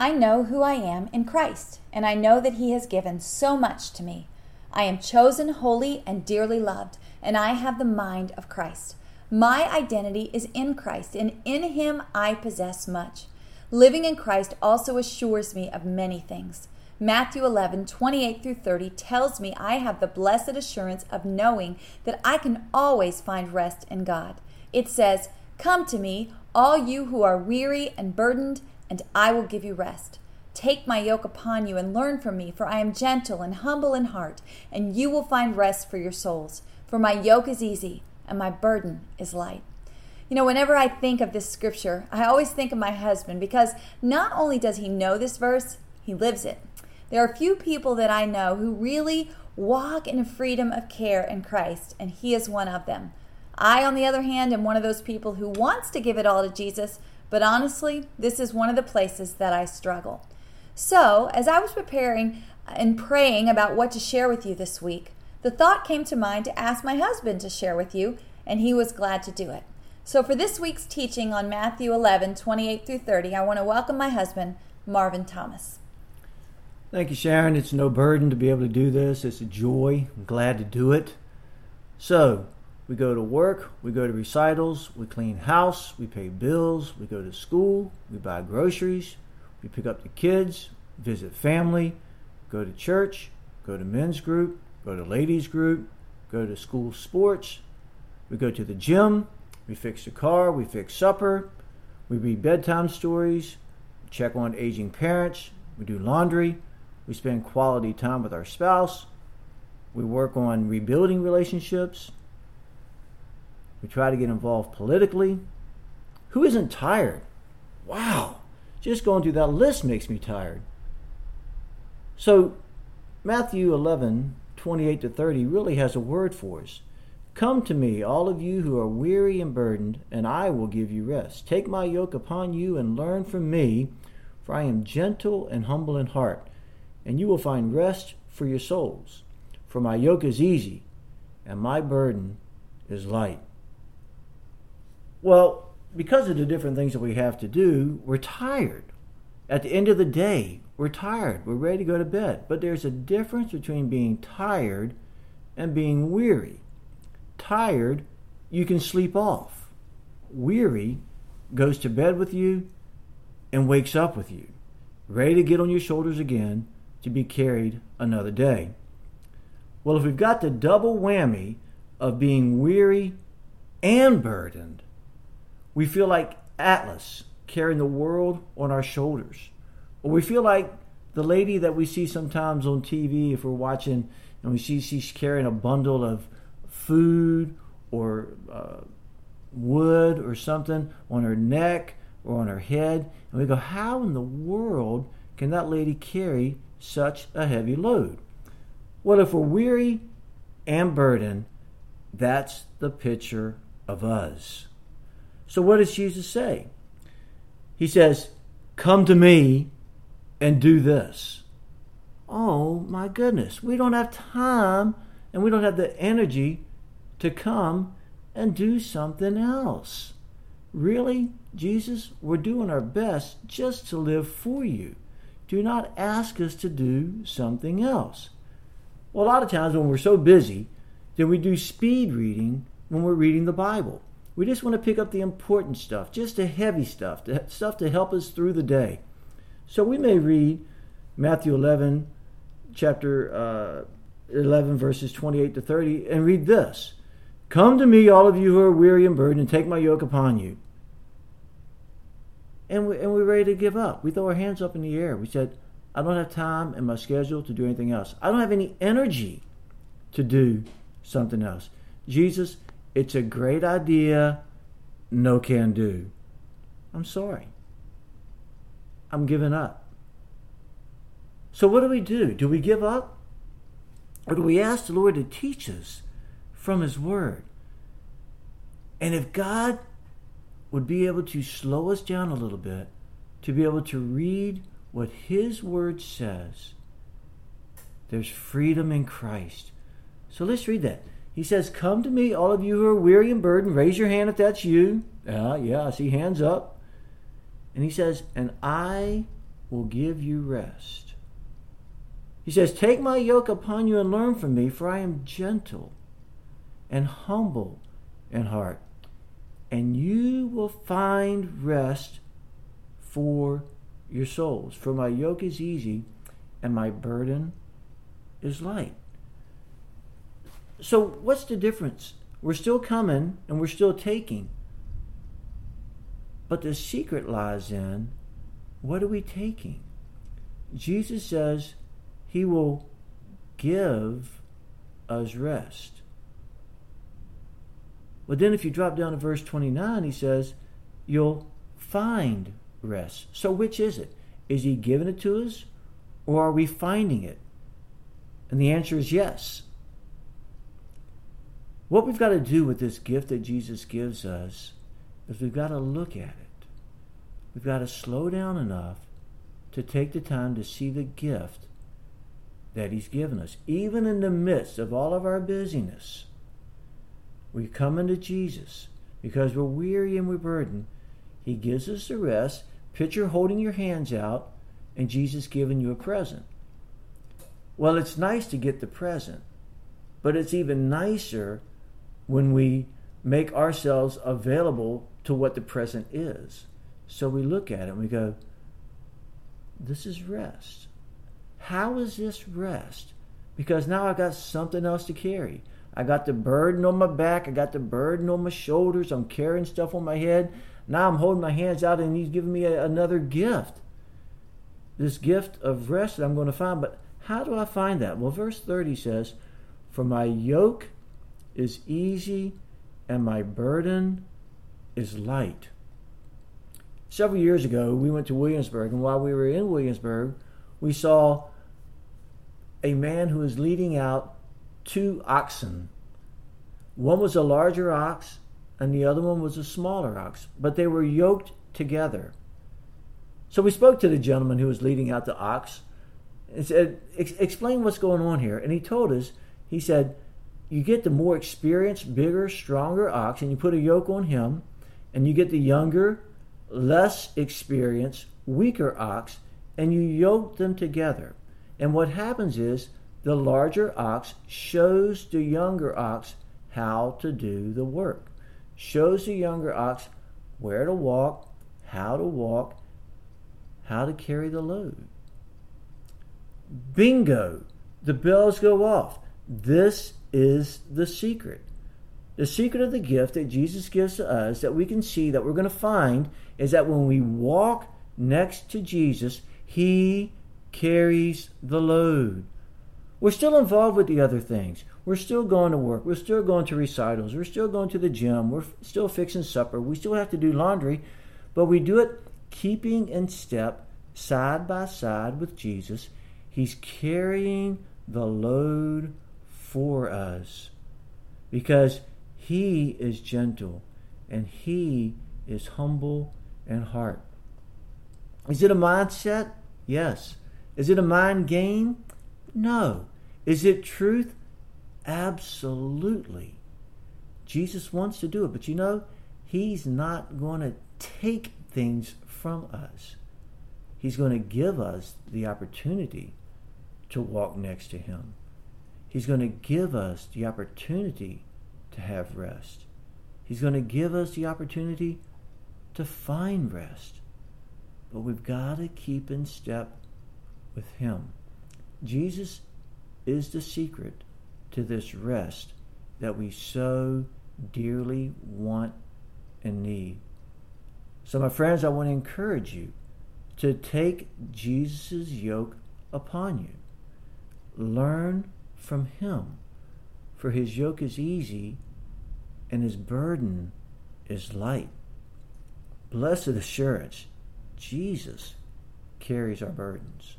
I know who I am in Christ, and I know that He has given so much to me. I am chosen, holy, and dearly loved, and I have the mind of Christ. My identity is in Christ, and in Him I possess much. Living in Christ also assures me of many things. Matthew 11, 28 through 30 tells me I have the blessed assurance of knowing that I can always find rest in God. It says, Come to me, all you who are weary and burdened, and I will give you rest. Take my yoke upon you and learn from me, for I am gentle and humble in heart, and you will find rest for your souls. For my yoke is easy and my burden is light. You know, whenever I think of this scripture, I always think of my husband because not only does he know this verse, he lives it. There are few people that I know who really walk in a freedom of care in Christ, and he is one of them. I, on the other hand, am one of those people who wants to give it all to Jesus, but honestly, this is one of the places that I struggle. So, as I was preparing and praying about what to share with you this week, the thought came to mind to ask my husband to share with you, and he was glad to do it. So, for this week's teaching on Matthew 11 28 through 30, I want to welcome my husband, Marvin Thomas. Thank you, Sharon. It's no burden to be able to do this, it's a joy. I'm glad to do it. So, we go to work, we go to recitals, we clean house, we pay bills, we go to school, we buy groceries, we pick up the kids, visit family, go to church, go to men's group, go to ladies group, go to school sports, we go to the gym, we fix the car, we fix supper, we read bedtime stories, check on aging parents, we do laundry, we spend quality time with our spouse, we work on rebuilding relationships, we try to get involved politically. Who isn't tired? Wow, just going through that list makes me tired. So, Matthew 11, 28 to 30 really has a word for us. Come to me, all of you who are weary and burdened, and I will give you rest. Take my yoke upon you and learn from me, for I am gentle and humble in heart, and you will find rest for your souls. For my yoke is easy, and my burden is light. Well, because of the different things that we have to do, we're tired. At the end of the day, we're tired. We're ready to go to bed. But there's a difference between being tired and being weary. Tired, you can sleep off. Weary goes to bed with you and wakes up with you, ready to get on your shoulders again to be carried another day. Well, if we've got the double whammy of being weary and burdened, we feel like Atlas carrying the world on our shoulders. Or we feel like the lady that we see sometimes on TV if we're watching and we see she's carrying a bundle of food or uh, wood or something on her neck or on her head. And we go, how in the world can that lady carry such a heavy load? Well, if we're weary and burdened, that's the picture of us. So, what does Jesus say? He says, Come to me and do this. Oh my goodness, we don't have time and we don't have the energy to come and do something else. Really, Jesus, we're doing our best just to live for you. Do not ask us to do something else. Well, a lot of times when we're so busy, then we do speed reading when we're reading the Bible. We just want to pick up the important stuff, just the heavy stuff, the stuff to help us through the day. So we may read Matthew 11, chapter uh, 11, verses 28 to 30, and read this Come to me, all of you who are weary and burdened, and take my yoke upon you. And, we, and we're ready to give up. We throw our hands up in the air. We said, I don't have time in my schedule to do anything else. I don't have any energy to do something else. Jesus, it's a great idea, no can do. I'm sorry. I'm giving up. So, what do we do? Do we give up? Or do we ask the Lord to teach us from His Word? And if God would be able to slow us down a little bit, to be able to read what His Word says, there's freedom in Christ. So let's read that. He says, Come to me, all of you who are weary and burdened. Raise your hand if that's you. Yeah, yeah, I see hands up. And he says, And I will give you rest. He says, Take my yoke upon you and learn from me, for I am gentle and humble in heart, and you will find rest for your souls. For my yoke is easy and my burden is light. So, what's the difference? We're still coming and we're still taking. But the secret lies in what are we taking? Jesus says he will give us rest. But then if you drop down to verse 29, he says, you'll find rest. So which is it? Is he giving it to us or are we finding it? And the answer is yes. What we've got to do with this gift that Jesus gives us is we've got to look at it. We've got to slow down enough to take the time to see the gift that He's given us. Even in the midst of all of our busyness, we come into Jesus because we're weary and we're burdened. He gives us the rest. Picture holding your hands out and Jesus giving you a present. Well, it's nice to get the present, but it's even nicer when we make ourselves available to what the present is. So we look at it and we go, This is rest. How is this rest? Because now I got something else to carry. I got the burden on my back, I got the burden on my shoulders, I'm carrying stuff on my head. Now I'm holding my hands out and he's giving me a, another gift. This gift of rest that I'm going to find. But how do I find that? Well, verse 30 says, For my yoke is easy and my burden is light. Several years ago, we went to Williamsburg, and while we were in Williamsburg, we saw a man who was leading out two oxen. One was a larger ox, and the other one was a smaller ox, but they were yoked together. So we spoke to the gentleman who was leading out the ox and said, Explain what's going on here. And he told us, he said, you get the more experienced, bigger, stronger ox, and you put a yoke on him, and you get the younger, less experienced, weaker ox, and you yoke them together. And what happens is the larger ox shows the younger ox how to do the work, shows the younger ox where to walk, how to walk, how to carry the load. Bingo! The bells go off. This is the secret. The secret of the gift that Jesus gives to us that we can see that we're going to find is that when we walk next to Jesus, He carries the load. We're still involved with the other things. We're still going to work. We're still going to recitals. We're still going to the gym. We're still fixing supper. We still have to do laundry, but we do it keeping in step, side by side with Jesus. He's carrying the load for us because he is gentle and he is humble in heart. Is it a mindset? Yes. Is it a mind game? No. Is it truth? Absolutely. Jesus wants to do it, but you know, he's not going to take things from us. He's going to give us the opportunity to walk next to him. He's going to give us the opportunity to have rest. He's going to give us the opportunity to find rest. But we've got to keep in step with Him. Jesus is the secret to this rest that we so dearly want and need. So, my friends, I want to encourage you to take Jesus' yoke upon you. Learn from him. For his yoke is easy and his burden is light. Blessed assurance, Jesus carries our burdens.